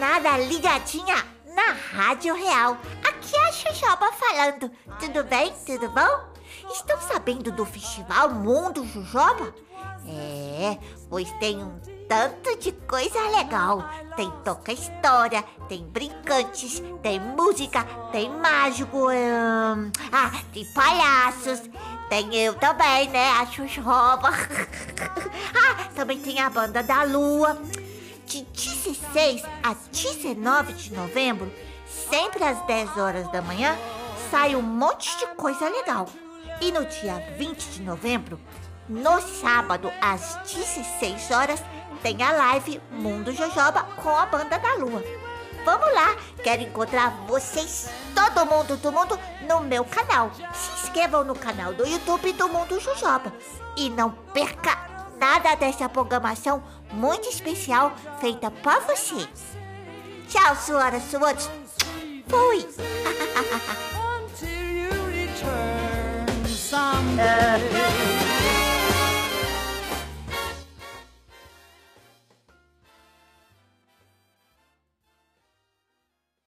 moçada ligadinha na Rádio Real. Aqui é a Xuxoba falando. Tudo bem? Tudo bom? Estão sabendo do Festival Mundo Jujoba? É, pois tem um tanto de coisa legal. Tem toca história, tem brincantes, tem música, tem mágico, hum, ah, tem palhaços, tem eu também, né? A Xuxoba. ah, também tem a banda da Lua de 16 a 19 de novembro, sempre às 10 horas da manhã, sai um monte de coisa legal. E no dia 20 de novembro, no sábado às 16 horas, tem a live Mundo Jojoba com a Banda da Lua. Vamos lá, quero encontrar vocês, todo mundo do mundo, no meu canal. Se inscrevam no canal do YouTube do Mundo Jojoba. E não perca nada dessa programação muito especial feita para você. Tchau, senhoras, senhores.